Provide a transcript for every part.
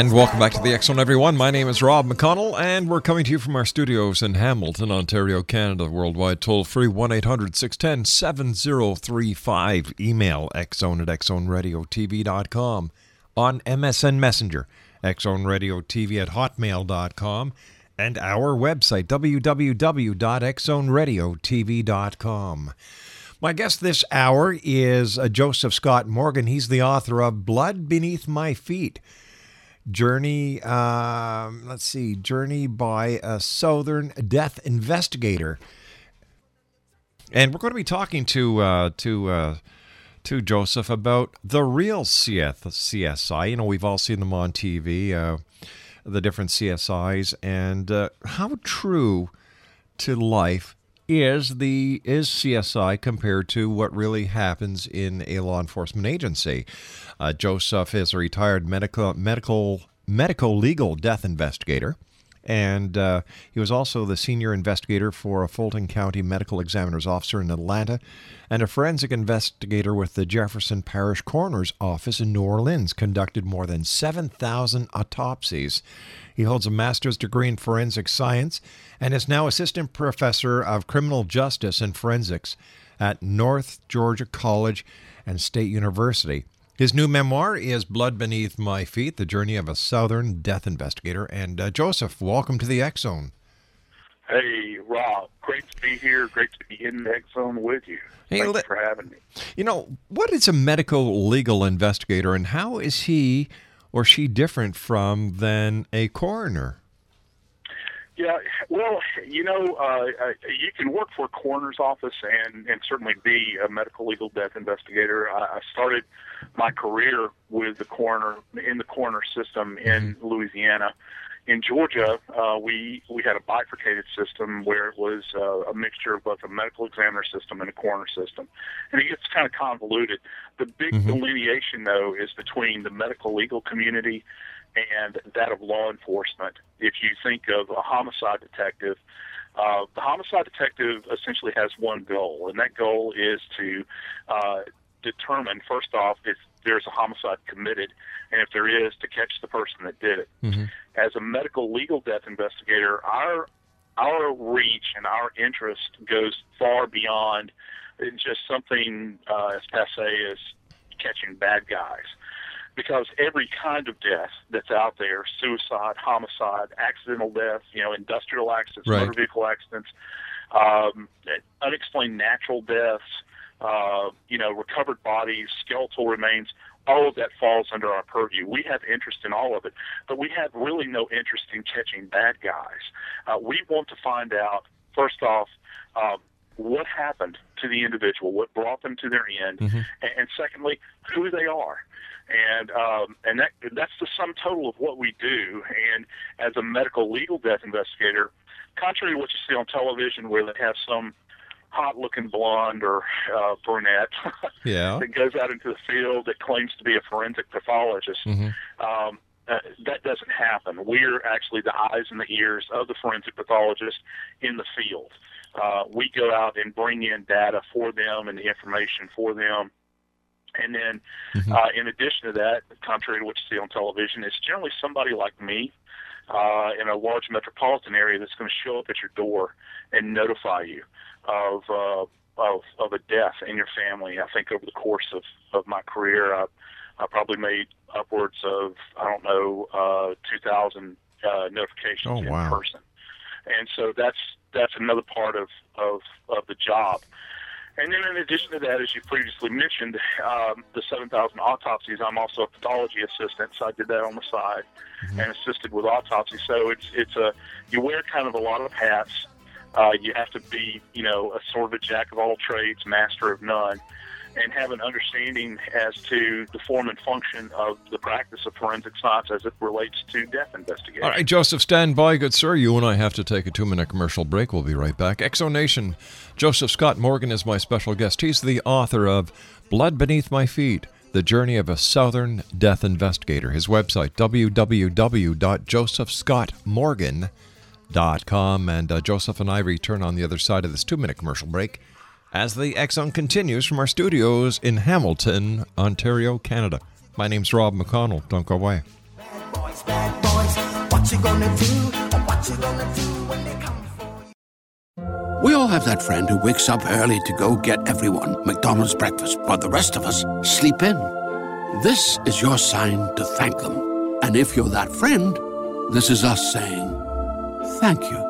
And welcome back to the Zone, everyone. My name is Rob McConnell, and we're coming to you from our studios in Hamilton, Ontario, Canada. Worldwide toll free 1 800 610 7035. Email xzone at xzoneradiotv.com. On MSN Messenger, xzoneradiotv at hotmail.com. And our website, www.xzoneradiotv.com. My guest this hour is uh, Joseph Scott Morgan. He's the author of Blood Beneath My Feet. Journey, um, let's see, Journey by a Southern Death Investigator. And we're going to be talking to uh, to uh, to Joseph about the real CS, CSI. You know, we've all seen them on TV, uh, the different CSIs, and uh, how true to life is the is CSI compared to what really happens in a law enforcement agency. Uh, Joseph is a retired medical medical medical legal death investigator. And uh, he was also the senior investigator for a Fulton County Medical Examiner's Officer in Atlanta and a forensic investigator with the Jefferson Parish Coroner's Office in New Orleans, conducted more than 7,000 autopsies. He holds a master's degree in forensic science and is now assistant professor of criminal justice and forensics at North Georgia College and State University. His new memoir is Blood Beneath My Feet The Journey of a Southern Death Investigator. And uh, Joseph, welcome to the X Zone. Hey, Rob. Great to be here. Great to be in the X Zone with you. Hey, Thanks let- for having me. You know, what is a medical legal investigator and how is he or she different from than a coroner? Yeah, well, you know, uh, uh, you can work for a coroner's office and, and certainly be a medical legal death investigator. I, I started my career with the coroner in the coroner system in Louisiana. In Georgia, uh, we we had a bifurcated system where it was uh, a mixture of both a medical examiner system and a coroner system, and it gets kind of convoluted. The big delineation, though, is between the medical legal community and that of law enforcement. If you think of a homicide detective, uh, the homicide detective essentially has one goal, and that goal is to uh, determine, first off, if there's a homicide committed, and if there is, to catch the person that did it. As a medical legal death investigator, our our reach and our interest goes far beyond just something uh, as passe as catching bad guys because every kind of death that's out there suicide homicide accidental death you know industrial accidents Right. motor vehicle accidents um, unexplained natural deaths uh, you know recovered bodies skeletal remains all of that falls under our purview. We have interest in all of it, but we have really no interest in catching bad guys. Uh, we want to find out, first off, uh, what happened to the individual, what brought them to their end, Mm-hmm. and, and secondly, who they are. And um, and that that's the sum total of what we do. And as a medical legal death investigator, contrary to what you see on television, where they have some hot-looking blonde or uh, brunette Yeah. that goes out into the field that claims to be a forensic pathologist. Mhm. Um, uh, that doesn't happen. We're actually the eyes and the ears of the forensic pathologist in the field. Uh, we go out and bring in data for them and the information for them. And then, uh, in addition to that, contrary to what you see on television, it's generally somebody like me uh, in a large metropolitan area that's going to show up at your door and notify you of uh, of of a death in your family. I think over the course of of my career, I, I probably made upwards of I don't know uh, 2,000 uh, notifications Oh, in person, and so that's that's another part of of of the job. And then, in addition to that, as you previously mentioned, um, the 7,000 autopsies, I'm also a pathology assistant, so I did that on the side and assisted with autopsy. So it's it's a you wear kind of a lot of hats. Uh, you have to be, you know, a sort of a jack of all trades, master of none, and have an understanding as to the form and function of the practice of forensic science as it relates to death investigation. All right, Joseph, stand by, good sir. You and I have to take a two minute commercial break. We'll be right back. Exonation. Joseph Scott Morgan is my special guest. He's the author of Blood Beneath My Feet The Journey of a Southern Death Investigator. His website, www.josephscottmorgan.com. And uh, Joseph and I return on the other side of this two minute commercial break as the X Zone continues from our studios in Hamilton, Ontario, Canada. My name's Rob McConnell. Don't go away. We all have that friend who wakes up early to go get everyone McDonald's breakfast while the rest of us sleep in. This is your sign to thank them. And if you're that friend, this is us saying thank you.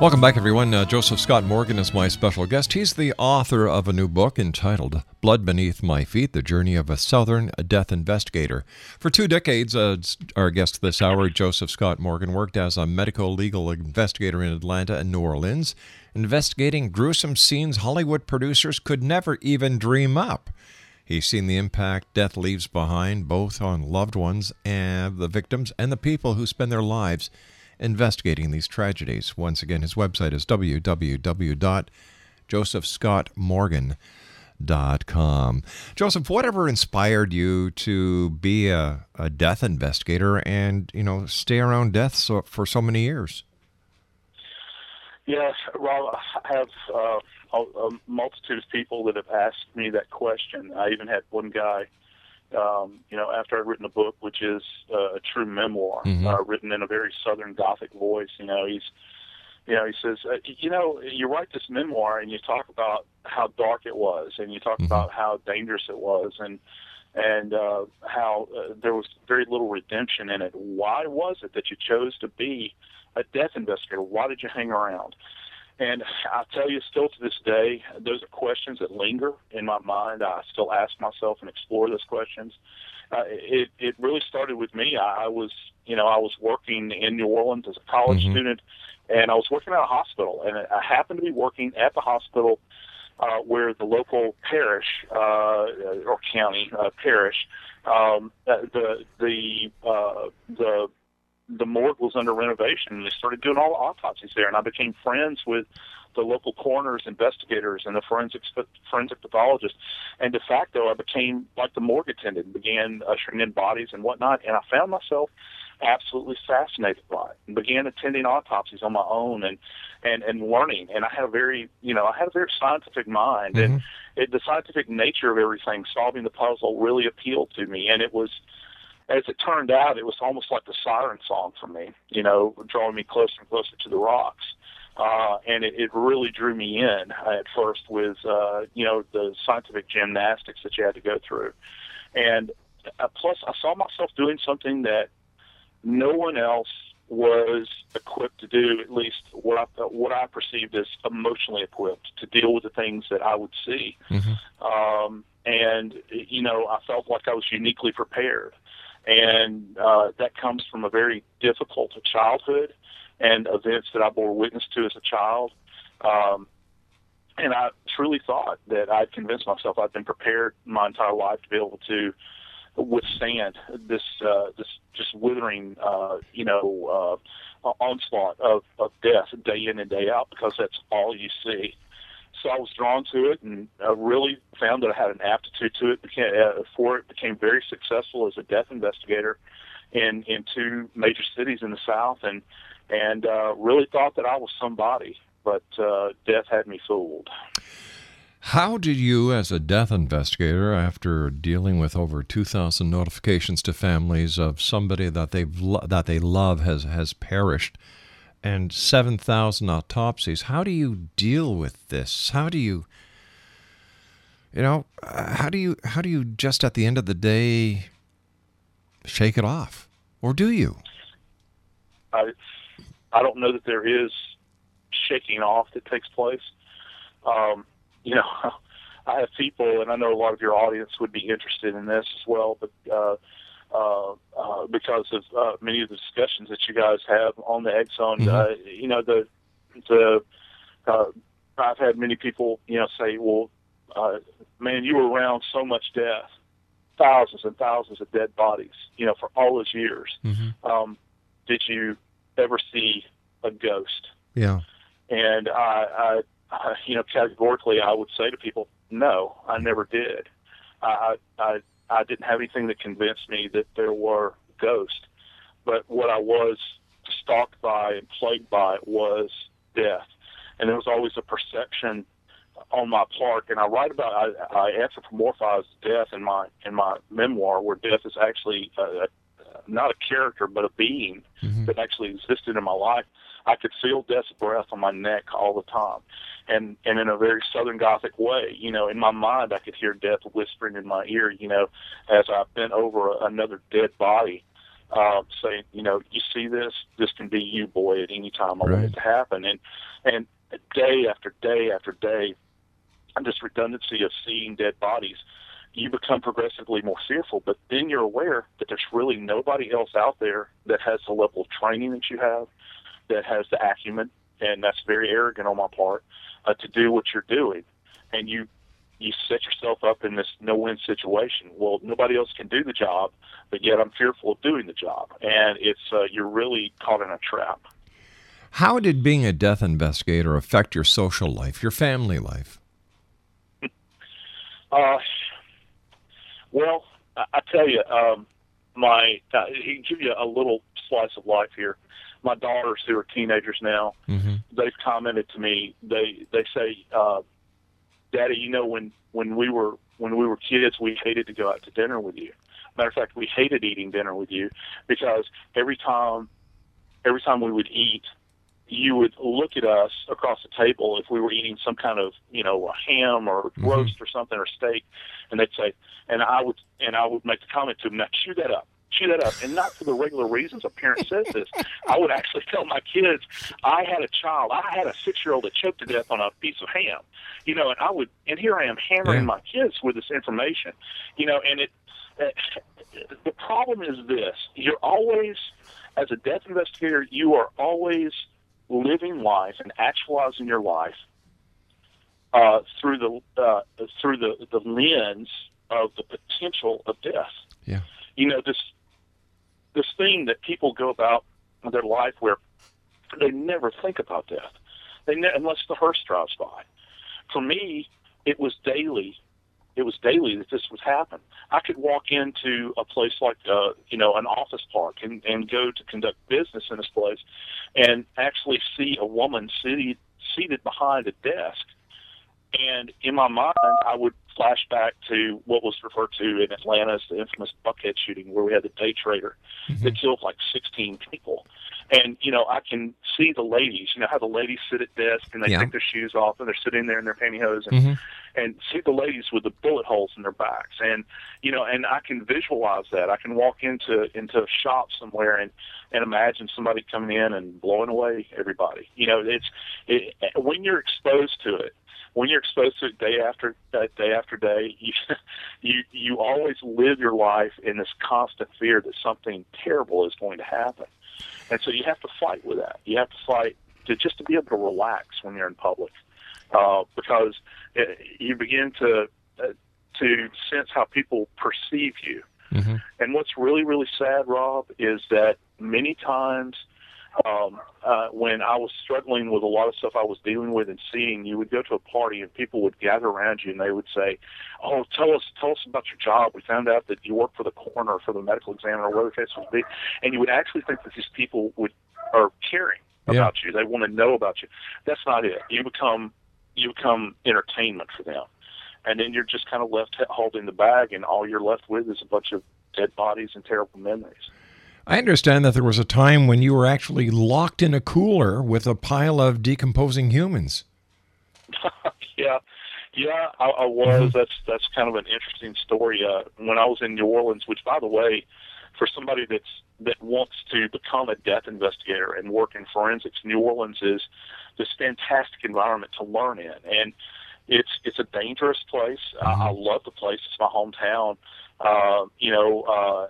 Welcome back, everyone. Uh, Joseph Scott Morgan is my special guest. He's the author of a new book entitled Blood Beneath My Feet The Journey of a Southern Death Investigator. For two decades, uh, our guest this hour, Joseph Scott Morgan, worked as a medical legal investigator in Atlanta and New Orleans, investigating gruesome scenes Hollywood producers could never even dream up. He's seen the impact death leaves behind, both on loved ones and the victims and the people who spend their lives investigating these tragedies. Once again, his website is www.josephscottmorgan.com. Joseph, whatever inspired you to be a, a death investigator and, you know, stay around death so, for so many years? Yes, Rob, I have uh, a, a multitude of people that have asked me that question. I even had one guy, um, you know, after I'd written a book, which is uh, a true memoir, Mhm. uh, written in a very Southern Gothic voice. You know, he's, you know, he says, uh, you know, you write this memoir and you talk about how dark it was, and you talk about how dangerous it was, and and uh, how uh, there was very little redemption in it. Why was it that you chose to be a death investigator? Why did you hang around? And I tell you, still to this day, those are questions that linger in my mind. I still ask myself and explore those questions. Uh, it it really started with me. I, was, you know, I was working in New Orleans as a college Mhm. student, and I was working at a hospital, and I happened to be working at the hospital uh, where the local parish uh, or county uh, parish, um, uh, the the uh, the the morgue was under renovation, and they started doing all the autopsies there. And I became friends with the local coroners, investigators, and the forensic forensic pathologist. And de facto, I became like the morgue attendant, and began ushering in bodies and whatnot. And I found myself absolutely fascinated by it, and began attending autopsies on my own and and and learning. And I had a very you know I had a very scientific mind, and mm-hmm. it, the scientific nature of everything, solving the puzzle, really appealed to me. And it was as it turned out, it was almost like the siren song for me, you know, drawing me closer and closer to the rocks. Uh, and it, it really drew me in at first with, uh, you know, the scientific gymnastics that you had to go through. And uh, plus, I saw myself doing something that no one else was equipped to do, at least what I, what I perceived as emotionally equipped to deal with the things that I would see. Um, and, you know, I felt like I was uniquely prepared and uh, that comes from a very difficult childhood and events that I bore witness to as a child. Um, and I truly thought that I'd convinced myself I'd been prepared my entire life to be able to withstand this uh, this just withering, uh, you know, uh, onslaught of, of death day in and day out because that's all you see. So I was drawn to it and I really found that I had an aptitude to it. Became, uh, for it became very successful as a death investigator in in two major cities in the South, and and uh, really thought that I was somebody. But uh, death had me fooled. How did you, as a death investigator, after dealing with over 2,000 notifications to families of somebody that they've lo- that they love has has perished, and 7,000 autopsies, how do you deal with this? How do you, you know, how do you how do you just at the end of the day shake it off, or do you? I I don't know that there is shaking off that takes place. Um, you know, I have people, and I know a lot of your audience would be interested in this as well, but uh, uh, uh, because of uh, many of the discussions that you guys have on the X Zone, uh, you know, the the uh, I've had many people, you know, say, "Well, uh, man, you were around so much death, thousands and thousands of dead bodies, you know, for all those years. Um, did you ever see a ghost?" Yeah. And I, I, I, you know, categorically, I would say to people, no, I never did. I, I, I didn't have anything that convinced me that there were ghosts. But what I was stalked by and plagued by was death. And there was always a perception on my part, and I write about, I, I anthropomorphize death in my in my memoir, where death is actually a, a, not a character, but a being mm-hmm. that actually existed in my life. I could feel death's breath on my neck all the time, and and in a very Southern Gothic way, you know, in my mind, I could hear death whispering in my ear, you know, as I bent over another dead body, uh, saying, you know, you see this, this can be you, boy, at any time I want it to happen, and and day after day after day, and this redundancy of seeing dead bodies, you become progressively more fearful. But then you're aware that there's really nobody else out there that has the level of training that you have, that has the acumen, and that's very arrogant on my part, uh, to do what you're doing, and you you set yourself up in this no-win situation. Well, nobody else can do the job, but yet I'm fearful of doing the job, and it's uh, you're really caught in a trap. How did being a death investigator affect your social life, your family life? Uh, well, I, I tell you, um, my uh, he give you a little slice of life here. My daughters who are teenagers now, Mm-hmm. they've commented to me. They they say, uh, "Daddy, you know when when we were when we were kids, we hated to go out to dinner with you. Matter of fact, we hated eating dinner with you because every time every time we would eat, you would look at us across the table if we were eating some kind of you know a ham or roast or something or steak, and they'd say, and I would and I would make the comment to them, now chew that up. Chew that up, and not for the regular reasons a parent says this. I would actually tell my kids, I had a child, I had a six-year-old that choked to death on a piece of ham, you know, and I would, and here I am hammering Yeah. my kids with this information, you know, and it. The problem is this: you're always, as a death investigator, you are always living life and actualizing your life uh, through the uh, through the the lens of the potential of death. Yeah. You know this this thing that people go about their life where they never think about death, they ne- unless the hearse drives by. For me, it was daily. It was daily that this would happen. I could walk into a place like, uh, you know, an office park and, and go to conduct business in this place, and actually see a woman seated seated behind a desk and in my mind, I would flash back to what was referred to in Atlanta as the infamous Buckhead shooting, where we had the day trader that killed like 16 people. And you know, I can see the ladies. You know how the ladies sit at desk and they Yeah. take their shoes off and they're sitting there in their pantyhose and Mhm. and see the ladies with the bullet holes in their backs and you know and I can visualize that I can walk into into a shop somewhere and and imagine somebody coming in and blowing away everybody you know it's it, when you're exposed to it when you're exposed to it day after day, day after day you you you always live your life in this constant fear that something terrible is going to happen and so you have to fight with that you have to fight to just to be able to relax when you're in public uh, because uh, you begin to uh, to sense how people perceive you. Mm-hmm. And what's really really sad, Rob, is that many times um, uh, when I was struggling with a lot of stuff I was dealing with and seeing, you would go to a party and people would gather around you and they would say, "Oh, tell us, tell us about your job. We found out that you work for the coroner, for the medical examiner, or whatever the case would be." And you would actually think that these people would are caring Yeah. about you. They want to know about you. That's not it. You become you become entertainment for them, and then you're just kind of left holding the bag, and all you're left with is a bunch of dead bodies and terrible memories. I understand that there was a time when you were actually locked in a cooler with a pile of decomposing humans. yeah, yeah, I, I was. That's that's kind of an interesting story. Uh, when I was in New Orleans, which, by the way, for somebody that's that wants to become a death investigator and work in forensics, New Orleans is this fantastic environment to learn in, and it's it's a dangerous place. I, I love the place. It's my hometown. Uh, you know, uh,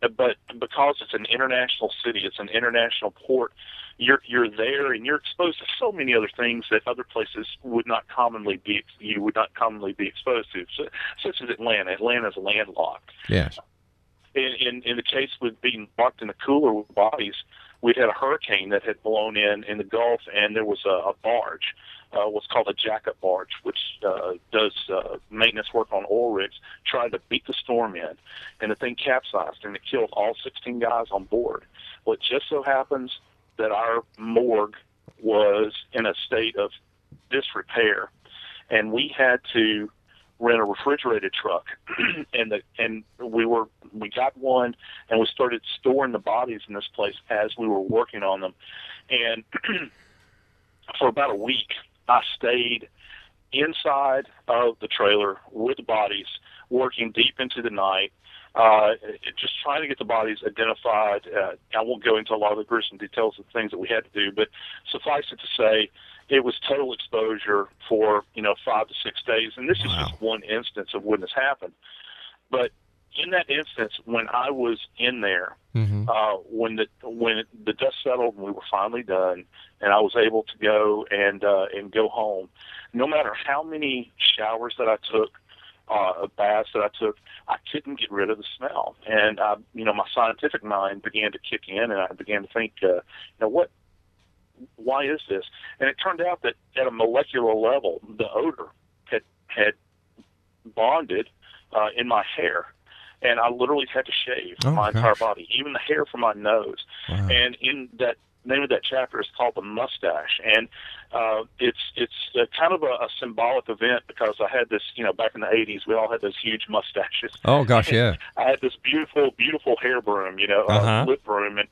but because it's an international city, it's an international port. You're you're there and you're exposed to so many other things that other places would not commonly be you would not commonly be exposed to, so, such as Atlanta. Atlanta's landlocked. Yes. In, in in the case with being locked in a cooler with bodies, we'd had a hurricane that had blown in in the Gulf, and there was a, a barge, uh, what's called a jackup barge, which uh, does uh, maintenance work on oil rigs, tried to beat the storm in, and the thing capsized, and it killed all 16 guys on board. Well, it just so happens that our morgue was in a state of disrepair, and we had to rent a refrigerated truck and the and we were we got one and we started storing the bodies in this place as we were working on them and for about a week I stayed inside of the trailer with the bodies working deep into the night uh, just trying to get the bodies identified. Uh, I won't go into a lot of the gruesome details of the things that we had to do, but suffice it to say, it was total exposure for you know five to six days, and this is just one instance of when this happened. But in that instance, when I was in there, Mm-hmm. uh, when the when the dust settled and we were finally done, and I was able to go and uh, and go home, no matter how many showers that I took, uh, baths that I took, I couldn't get rid of the smell. And I, you know, my scientific mind began to kick in, and I began to think, uh, you know, what, why is this? And it turned out that at a molecular level, the odor had had bonded uh, in my hair. And I literally had to shave Oh, my gosh. entire body, even the hair from my nose. Wow. And in that name of that chapter is called the mustache, and uh, it's it's a, kind of a, a symbolic event because I had this, you know, back in the '80s, we all had those huge mustaches. Oh gosh, yeah. I had this beautiful, beautiful hair broom, you know, Uh-huh. uh, lip broom, and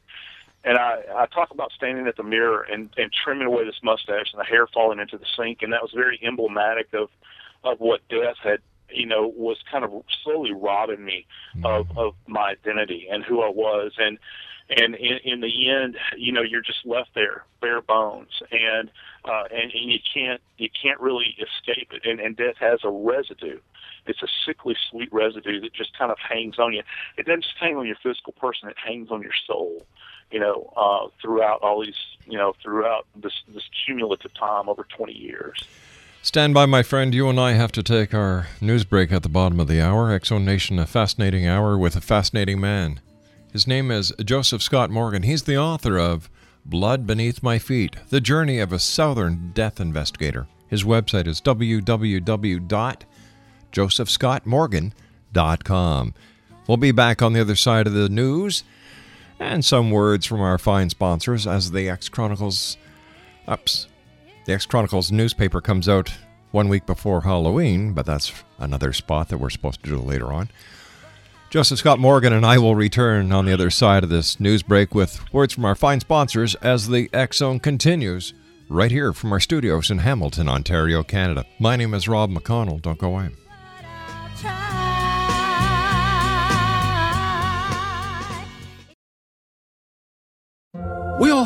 and I I talk about standing at the mirror and and trimming away this mustache and the hair falling into the sink, and that was very emblematic of of what death had you know was kind of slowly robbing me of of my identity and who I was. And and in, in the end you know you're just left there bare bones. And uh and, and you can't you can't really escape it. And, and death has a residue. It's a sickly sweet residue that just kind of hangs on you. It doesn't just hang on your physical person. It hangs on your soul you know uh throughout all these you know throughout this this cumulative time over 20 years Stand by, my friend. You and I have to take our news break at the bottom of the hour. Exo Nation, a fascinating hour with a fascinating man. His name is Joseph Scott Morgan. He's the author of Blood Beneath My Feet The Journey of a Southern Death Investigator. His website is www.josephscottmorgan.com. We'll be back on the other side of the news and some words from our fine sponsors as the X Chronicles ups. The X Chronicles newspaper comes out one week before Halloween, but that's another spot that we're supposed to do later on. Joseph Scott Morgan and I will return on the other side of this news break with words from our fine sponsors as the X Zone continues right here from our studios in Hamilton, Ontario, Canada. My name is Rob McConnell. Don't go away.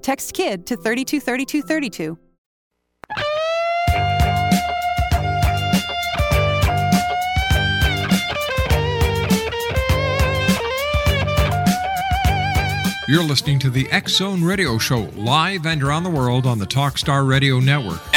Text KID to 323232. You're listening to the X Zone Radio Show live and around the world on the Talkstar Radio Network,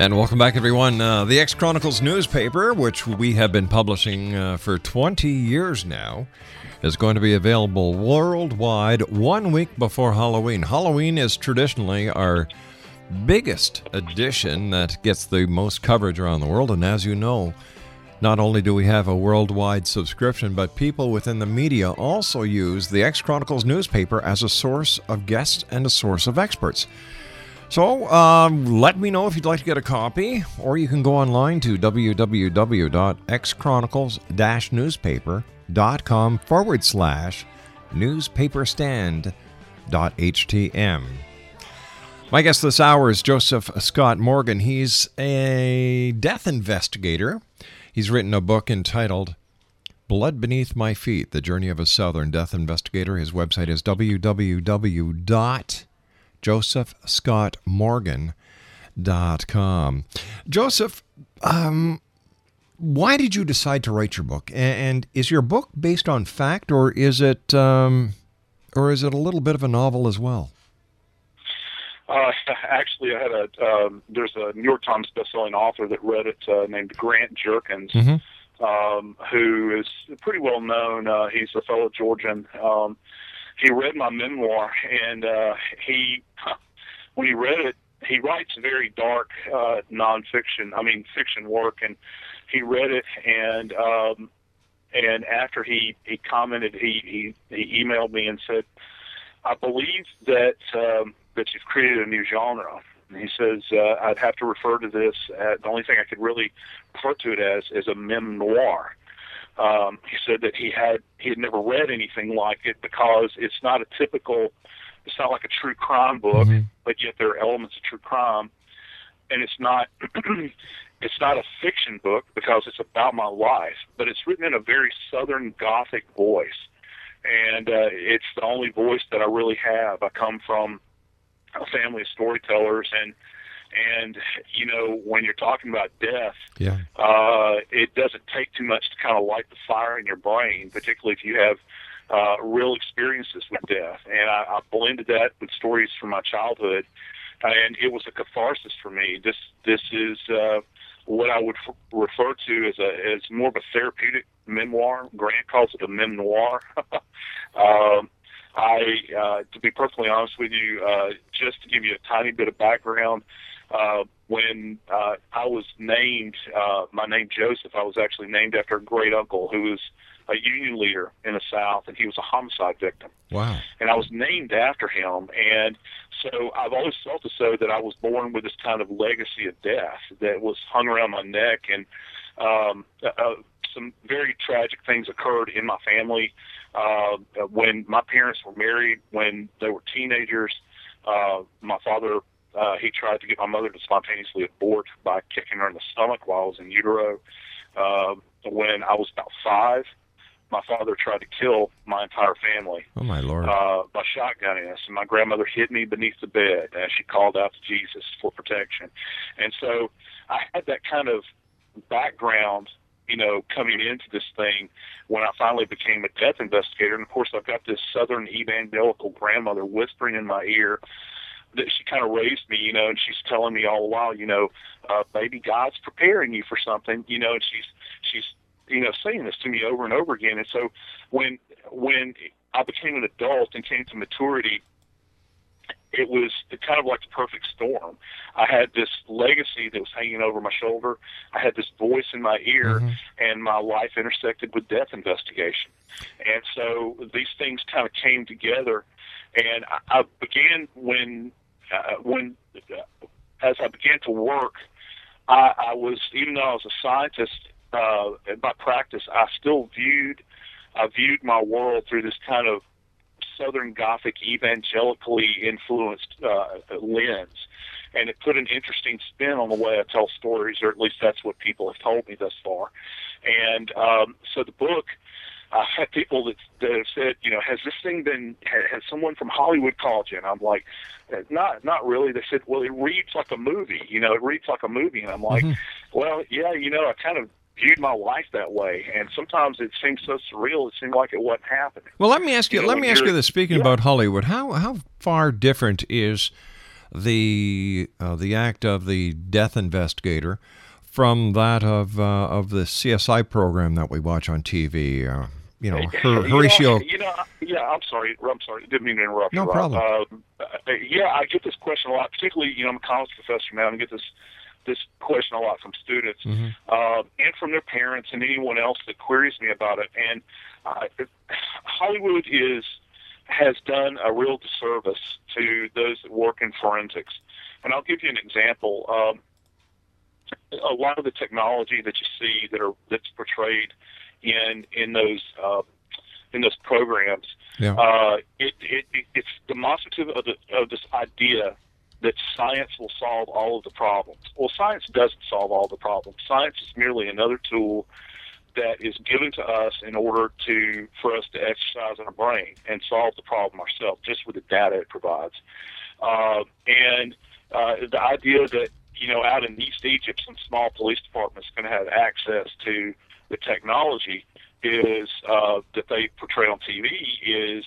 And welcome back, everyone. Uh, the X Chronicles newspaper, which we have been publishing uh, for 20 years now, is going to be available worldwide one week before Halloween. Halloween is traditionally our biggest edition that gets the most coverage around the world. And as you know, Not only do we have a worldwide subscription, but people within the media also use the X Chronicles newspaper as a source of guests and a source of experts. So um, let me know if you'd like to get a copy, or you can go online to www.xchronicles-newspaper.com forward slash newspaperstand.htm. My guest this hour is Joseph Scott Morgan. He's a death investigator. He's written a book entitled Blood Beneath My Feet The Journey of a Southern Death Investigator. His website is www.josephscottmorgan.com. Joseph, um, why did you decide to write your book? And is your book based on fact, or is it, um, or is it a little bit of a novel as well? Uh, actually, I had a um, there's a New York Times bestselling author that read it uh, named Grant Jerkins, um, who is pretty well known. Uh, he's a fellow Georgian. Um, he read my memoir, and uh, he when he read it, he writes very dark uh, nonfiction. I mean, fiction work, and he read it, and um, and after he he commented, he he, he emailed me and said, "I believe that." Um, that you've created a new genre. He says uh, I'd have to refer to this. Uh, the only thing I could really refer to it as is a mem noir. Um, he said that he had he had never read anything like it because it's not a typical. It's not like a true crime book, but yet there are elements of true crime, and it's not. it's not a fiction book because it's about my life, but it's written in a very Southern Gothic voice, and uh, it's the only voice that I really have. I come from a family of storytellers and and you know when you're talking about death Yeah. uh it doesn't take too much to kind of light the fire in your brain particularly if you have uh real experiences with death and I, I blended that with stories from my childhood and it was a catharsis for me this this is uh what I would f- refer to as a as more of a therapeutic memoir. Grant calls it a memoir. um, I, uh, to be perfectly honest with you, uh, just to give you a tiny bit of background, uh, when uh, I was named, uh, my name Joseph, I was actually named after a great uncle who was a union leader in the South, and he was a homicide victim Wow. and I was named after him. And so I've always felt as though that I was born with this kind of legacy of death that was hung around my neck. And um, uh, some very tragic things occurred in my family uh, when my parents were married, when they were teenagers. Uh, my father. Uh, he tried to get my mother to spontaneously abort by kicking her in the stomach while I was in utero. Uh, when I was about five, my father tried to kill my entire family Oh, my Lord. uh, by shotgunning us. And my grandmother hid me beneath the bed as she called out to Jesus for protection. And so I had that kind of background, you know, coming into this thing when I finally became a death investigator. And of course, I've got this Southern evangelical grandmother whispering in my ear that she kind of raised me, you know, and she's telling me all the while, you know, uh, baby, God's preparing you for something, you know, and she's she's you know saying this to me over and over again. And so when when I became an adult and came to maturity, it was kind of like the perfect storm. I had this legacy that was hanging over my shoulder. I had this voice in my ear, and my life intersected with death investigation. And so these things kind of came together, and I, I began when uh, when uh, as I began to work, I, I was even though I was a scientist uh, by practice, I still viewed I viewed my world through this kind of Southern Gothic, evangelically influenced uh, lens, and it put an interesting spin on the way I tell stories, or at least that's what people have told me thus far. And um, so the book, I had people that, that have said, you know, has this thing been? Has, has someone from Hollywood called you? And I'm like, "Uh, not, not really. They said, well, it reads like a movie. You know, it reads like a movie. And I'm like, well, yeah, you know, I kind of viewed my life that way, and sometimes it seems so surreal. It seemed like it wasn't happening. Well, let me ask you. know, let me ask you this. Speaking Yeah. about Hollywood, how how far different is the uh, the act of the death investigator from that of uh, of the CSI program that we watch on TV? Uh, you know, Hor- You Horatio. know, you know, yeah, I'm sorry. I'm sorry. Didn't mean to interrupt. No you, problem. Um, uh, yeah, I get this question a lot. Particularly, you know, I'm a college professor now, and I get this this question a lot from students Mhm. uh, and from their parents and anyone else that queries me about it. And uh, Hollywood is has done a real disservice to those that work in forensics. And I'll give you an example. Um, a lot of the technology that you see that are that's portrayed in in those uh, in those programs, Yeah. uh, it, it, it it's demonstrative of the of this idea that science will solve all of the problems. Well, science doesn't solve all the problems. Science is merely another tool that is given to us in order to for us to exercise our brain and solve the problem ourselves, just with the data it provides. Uh, and uh, the idea that you know out in East Egypt, some small police department is going to have access to the technology is uh, that they portray on TV is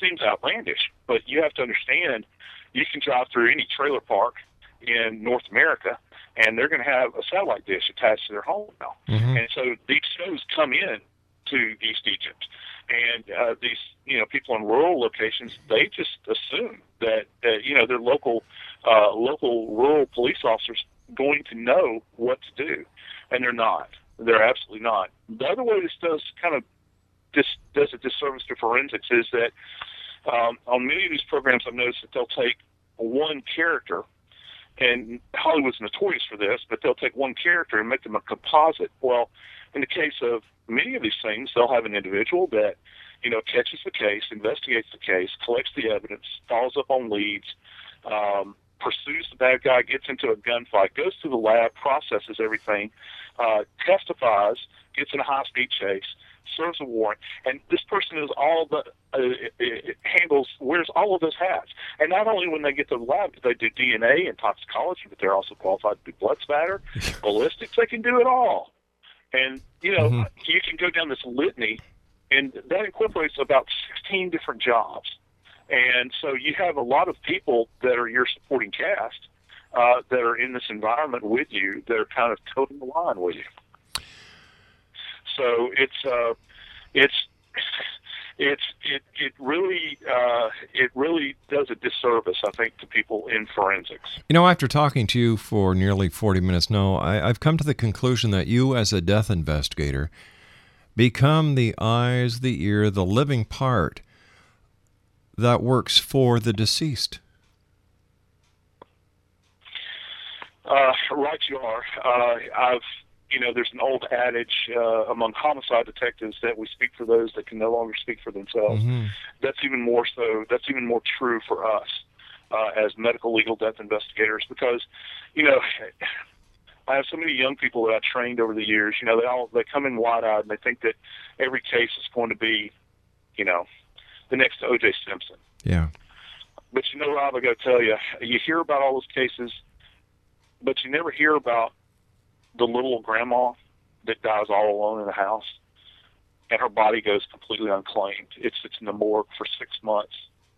seems outlandish. But you have to understand, you can drive through any trailer park in North America, and they're going to have a satellite dish attached to their home now. Mhm. And so these shows come in to East Egypt, and uh, these you know people in rural locations they just assume that uh, you know their local uh, local rural police officers going to know what to do, and they're not. They're absolutely not. The other way this does kind of this does a disservice to forensics is that um, on many of these programs I've noticed that they'll take one character and Hollywood's notorious for this, but they'll take one character and make them a composite. Well, in the case of many of these things, they'll have an individual that, you know, catches the case, investigates the case, collects the evidence, follows up on leads, um, pursues the bad guy, gets into a gunfight, goes to the lab, processes everything, uh, testifies, gets in a high-speed chase, serves a warrant, and this person is all the uh, it, it handles wears all of those hats. And not only when they get to the lab do they do DNA and toxicology, but they're also qualified to do blood spatter, ballistics. They can do it all. And you know, Mhm. you can go down this litany, and that incorporates about 16 different jobs. And so you have a lot of people that are your supporting cast uh, that are in this environment with you that are kind of toting the line with you. So it's uh, it's it's it it really uh, it really does a disservice, I think, to people in forensics. You know, after talking to you for nearly 40 minutes now, I, I've come to the conclusion that you, as a death investigator, become the eyes, the ear, the living part that works for the deceased. Uh, right, you are. Uh, I've, you know, there's an old adage uh, among homicide detectives that we speak for those that can no longer speak for themselves. Mhm. That's even more so. That's even more true for us uh, as medicolegal death investigators because, you know, I have so many young people that I trained over the years. You know, they all they come in wide-eyed and they think that every case is going to be, you know, the next O.J. Simpson. Yeah. But you know, Rob, I got to tell you, you hear about all those cases, but you never hear about the little grandma that dies all alone in the house, and her body goes completely unclaimed. It sits in the morgue for six months.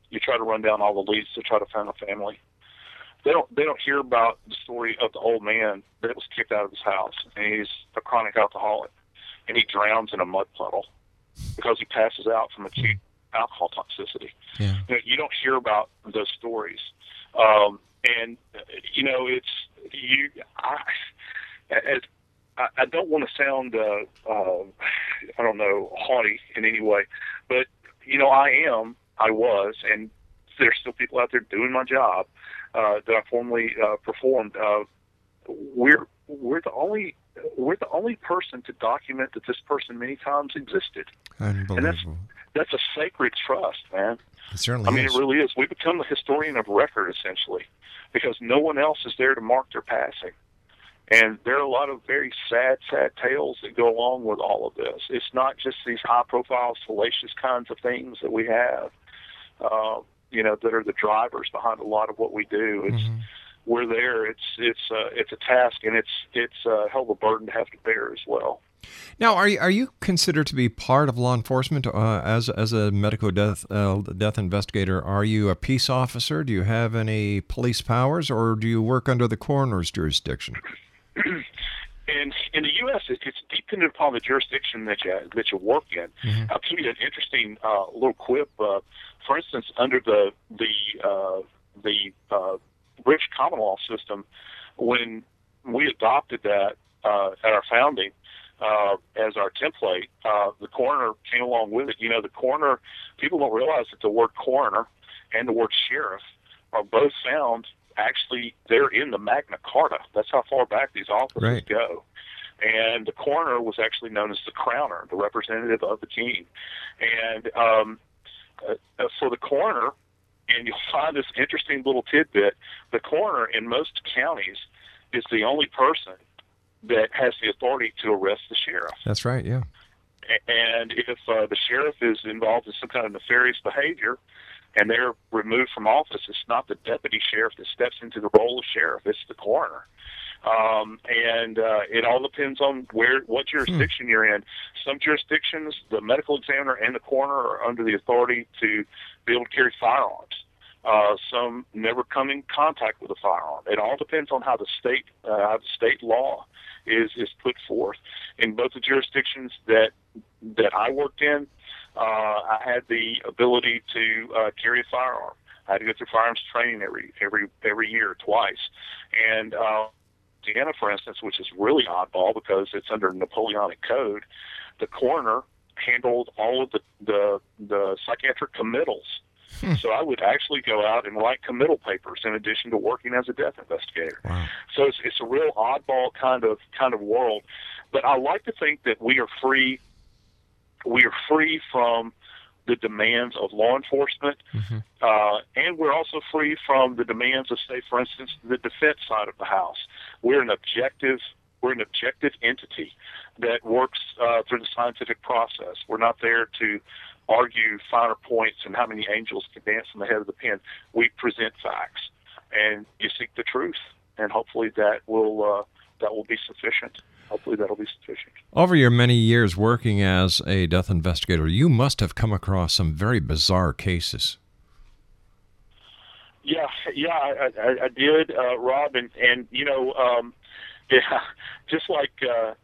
You try to run down all the leads to try to find a family. They don't. They don't hear about the story of the old man that was kicked out of his house, and he's a chronic alcoholic, and he drowns in a mud puddle because he passes out from acute alcohol toxicity. Yeah. You, know, you don't hear about those stories, um, and you know it's you. I, as, I, I don't want to sound, uh, uh, I don't know, haughty in any way, but you know I am, I was, and there's still people out there doing my job uh, that I formerly uh, performed. Uh, we're we're the only we're the only person to document that this person many times existed. And that's Unbelievable. That's a sacred trust, man. It certainly I mean, is. it really is. We become the historian of record essentially, because no one else is there to mark their passing. And there are a lot of very sad, sad tales that go along with all of this. It's not just these high-profile, salacious kinds of things that we have, uh, you know, that are the drivers behind a lot of what we do. It's Mm-hmm. we're there. It's it's uh, it's a task, and it's it's a hell of a burden to have to bear as well. Now, are you, are you considered to be part of law enforcement uh, as as a medical death uh, death investigator? Are you a peace officer? Do you have any police powers, or do you work under the coroner's jurisdiction? And in the U.S., it's dependent upon the jurisdiction that you that you work in. Mhm. I'll give you an interesting uh, little quip. Uh, for instance, under the the uh, the uh, British common law system, when we adopted that uh, at our founding uh, as our template. Uh, the coroner came along with it. You know, the coroner, people don't realize that the word coroner and the word sheriff are both found actually they're in the Magna Carta. That's how far back these offices Right. go. And the coroner was actually known as the crowner, the representative of the king. And um, uh, uh, for the coroner, and you'll find this interesting little tidbit: the coroner in most counties is the only person that has the authority to arrest the sheriff. That's right. Yeah. And if uh, the sheriff is involved in some kind of nefarious behavior and they're removed from office, it's not the deputy sheriff that steps into the role of sheriff, it's the coroner. Um, and uh, it all depends on where what jurisdiction you're in. Some jurisdictions, the medical examiner and the coroner are under the authority to be able to carry firearms. Uh, some never come in contact with a firearm. It all depends on how the state uh, how the state law is is put forth. In both the jurisdictions that that I worked in, uh, I had the ability to uh, carry a firearm. I had to go through firearms training every every every year, twice, and uh, Louisiana, for instance, which is really oddball because it's under Napoleonic code, the coroner handled all of the the, the psychiatric committals. So I would actually go out and write committal papers in addition to working as a death investigator. So it's, it's a real oddball kind of kind of world. But I like to think that we are free. We are free from the demands of law enforcement, uh, and we're also free from the demands of, say, for instance, the defense side of the house. We're an objective. We're an objective entity that works uh, through the scientific process. We're not there to argue finer points and how many angels can dance on the head of the pen. We present facts, and you seek the truth, and hopefully that will uh, that will be sufficient. Hopefully that'll be sufficient. Over your many years working as a death investigator, you must have come across some very bizarre cases. Yeah, yeah, I, I, I did, uh, Rob, and and you know, um, yeah, just like uh,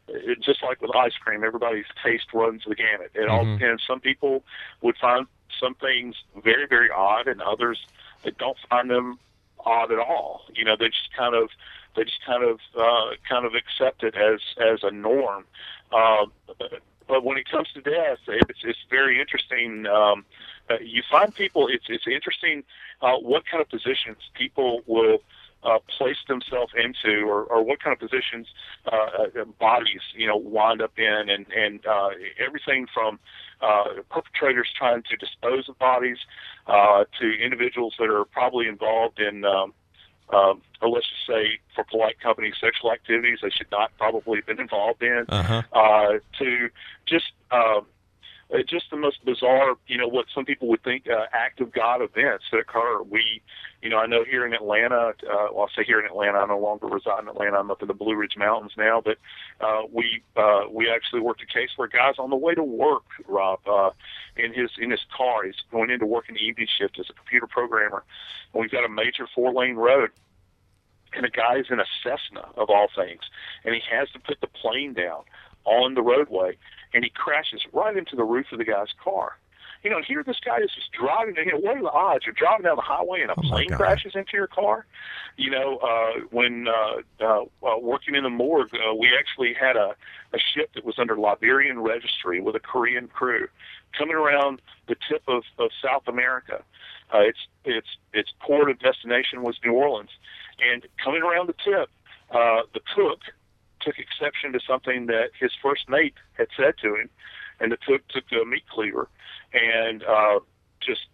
just like with ice cream, everybody's taste runs the gamut. It all Mhm. depends. Some people would find some things very, very odd, and others that don't find them odd at all. You know, they just kind of they just kind of uh, kind of accept it as as a norm. Um, but when it comes to death, it's it's very interesting. Um, uh, you find people. It's it's interesting uh, what kind of positions people will uh, place themselves into, or, or what kind of positions uh, uh, bodies you know wind up in, and and uh, everything from uh, perpetrators trying to dispose of bodies uh, to individuals that are probably involved in. Um, um, or let's just say, for polite company, sexual activities they should not probably have been involved in Uh-huh. uh, to just um, uh, just the most bizarre, you know, what some people would think uh, act of God events that occur. We, you know, I know here in Atlanta, uh, well, I say here in Atlanta, I no longer reside in Atlanta. I'm up in the Blue Ridge Mountains now, but uh, we uh, we actually worked a case where guy's on the way to work, Rob, uh, in his in his car. He's going into work in the evening shift as a computer programmer, and we've got a major four lane road and a guy's in a Cessna of all things, and he has to put the plane down on the roadway, and he crashes right into the roof of the guy's car. You know, here this guy is just driving. You know, what are the odds? You're driving down the highway and a plane crashes into your car. You know, uh, when uh, uh, uh, working in the morgue, uh, we actually had a, a ship that was under Liberian registry with a Korean crew coming around the tip of, of South America. Uh, its its its port of destination was New Orleans, and coming around the tip, uh, the cook took exception to something that his first mate had said to him, and the cook took a meat cleaver and uh, just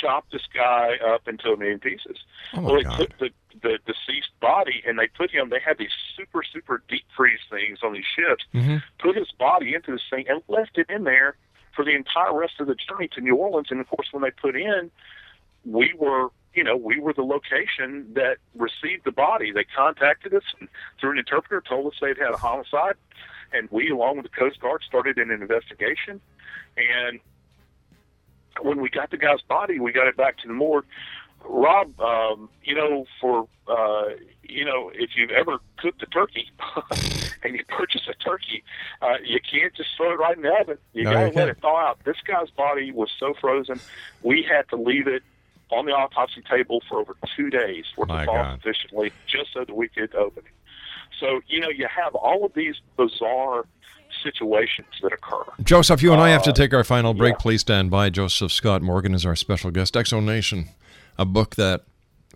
chopped this guy up into a million pieces. Oh, well, they God. took the the deceased body and they put him. They had these super super deep freeze things on these ships. Mm-hmm. Put his body into this thing and left it in there for the entire rest of the journey to New Orleans. And of course, when they put in, we were you know we were the location that received the body. They contacted us and through an interpreter told us they'd had a homicide, and we along with the Coast Guard started an investigation. And when we got the guy's body, we got it back to the morgue. Rob, um, you know, for uh, you know, if you've ever cooked a turkey and you purchase a turkey, uh, you can't just throw it right in the oven. You No, gotta you let it thaw out. This guy's body was so frozen, we had to leave it on the autopsy table for over two days for My thaw sufficiently, just so that we could open it. So you know you have all of these bizarre situations that occur. Joseph, you and I have to Uh, take our final break. Please stand by. Joseph Scott Morgan is our special guest. Exonation, a book that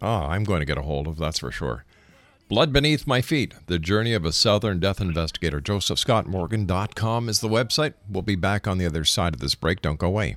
oh, I'm going to get a hold of, that's for sure. Blood Beneath My Feet, The Journey of a Southern Death Investigator. JosephScottMorgan.com is the website. We'll be back on the other side of this break. Don't go away.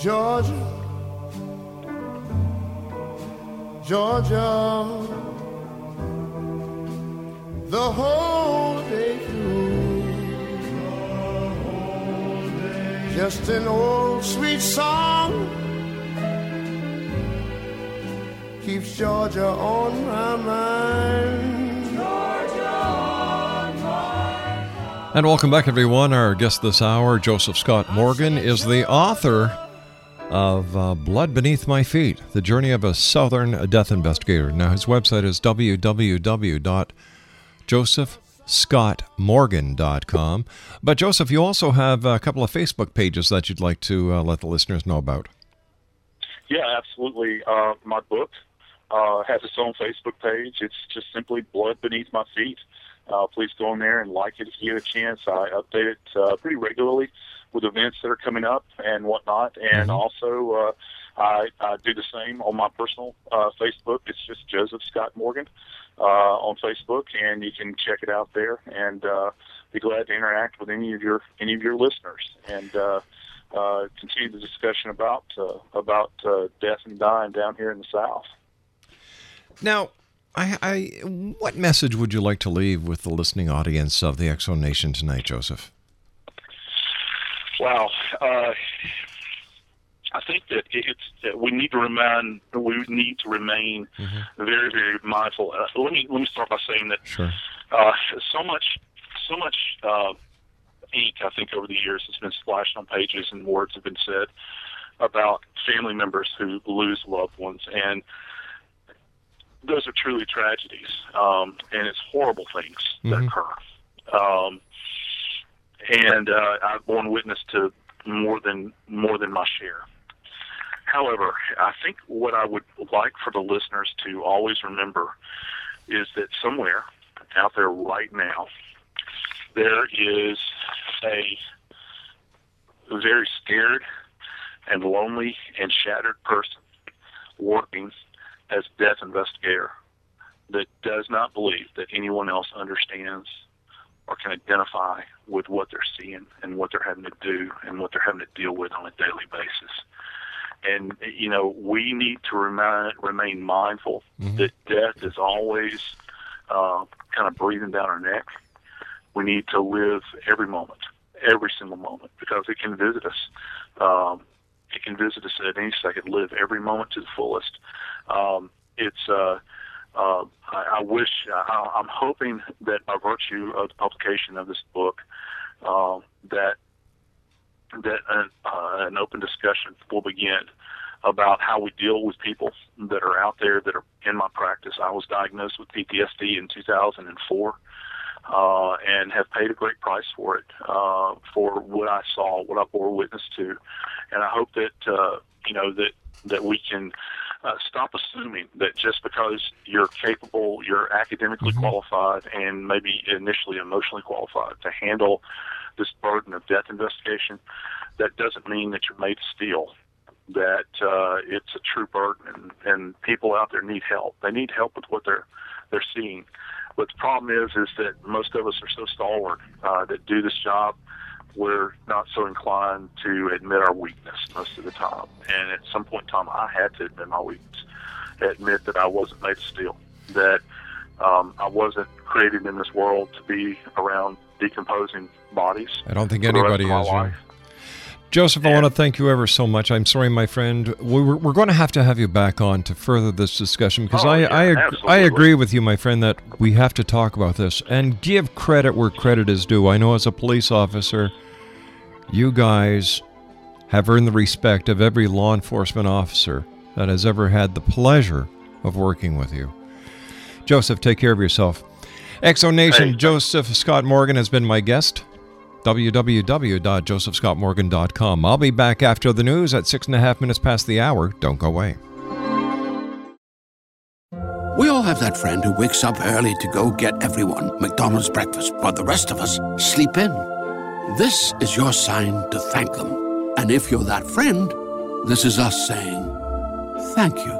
Georgia, Georgia, the whole day through. Just an old sweet song keeps Georgia on my mind. And welcome back, everyone. Our guest this hour, Joseph Scott Morgan, is the author of uh, Blood Beneath My Feet The Journey of a Southern Death Investigator. Now, his website is www.josephscottmorgan.com. But, Joseph, you also have a couple of Facebook pages that you'd like to uh, let the listeners know about. Yeah, absolutely. Uh, my book uh, has its own Facebook page. It's just simply Blood Beneath My Feet. Uh, please go in there and like it if you get a chance. I update it uh, pretty regularly with events that are coming up and whatnot. And also, uh, I, I do the same on my personal uh, Facebook. It's just Joseph Scott Morgan uh, on Facebook, and you can check it out there. And uh, be glad to interact with any of your any of your listeners and uh, uh, continue the discussion about uh, about uh, death and dying down here in the South. Now, I, I, what message would you like to leave with the listening audience of the Exo Nation tonight, Joseph? Wow. Uh, I think that it's that we need to remain we need to remain very very mindful. Uh, let me let me start by saying that Sure. uh, so much so much uh, ink I think over the years has been splashed on pages and words have been said about family members who lose loved ones and those are truly tragedies um, and it's horrible things that Mhm. occur. Um, and uh, I've borne witness to more than more than my share. However, I think what I would like for the listeners to always remember is that somewhere out there right now there is a very scared and lonely and shattered person working as death investigator that does not believe that anyone else understands or can identify with what they're seeing and what they're having to do and what they're having to deal with on a daily basis. And you know, we need to remain remain mindful that death is always uh, kind of breathing down our neck. We need to live every moment, every single moment, because it can visit us. Um, it can visit us at any second. Live every moment to the fullest. Um, it's uh, uh, I, I wish, I, I'm hoping that by virtue of the publication of this book, uh, that that an, uh, an open discussion will begin about how we deal with people that are out there that are in my practice. I was diagnosed with PTSD in 2004. uh, and have paid a great price for it, uh, for what I saw, what I bore witness to, and I hope that uh, you know that that we can uh, stop assuming that just because you're capable, you're academically qualified, and maybe initially emotionally qualified to handle this burden of death investigation, that doesn't mean that you're made to steal. That uh, it's a true burden, and, and people out there need help. They need help with what they're they're seeing. But the problem is, is that most of us are so stalwart uh, that do this job. We're not so inclined to admit our weakness most of the time. And at some point in time, I had to admit my weakness, admit that I wasn't made to steal, that um, I wasn't created in this world to be around decomposing bodies. I don't think for the rest anybody is. life. Joseph, I want to thank you ever so much. I'm sorry, my friend. We We're, we're going to have to have you back on to further this discussion because Oh, I, yeah, I, ag- I agree with you, my friend, that we have to talk about this and give credit where credit is due. I know as a police officer, you guys have earned the respect of every law enforcement officer that has ever had the pleasure of working with you. Joseph, take care of yourself. Exo Nation, Joseph Scott Morgan has been my guest. www.josephscottmorgan.com. I'll be back after the news at six and a half minutes past the hour. Don't go away. We all have that friend who wakes up early to go get everyone McDonald's breakfast, while the rest of us sleep in. This is your sign to thank them. And if you're that friend, this is us saying thank you.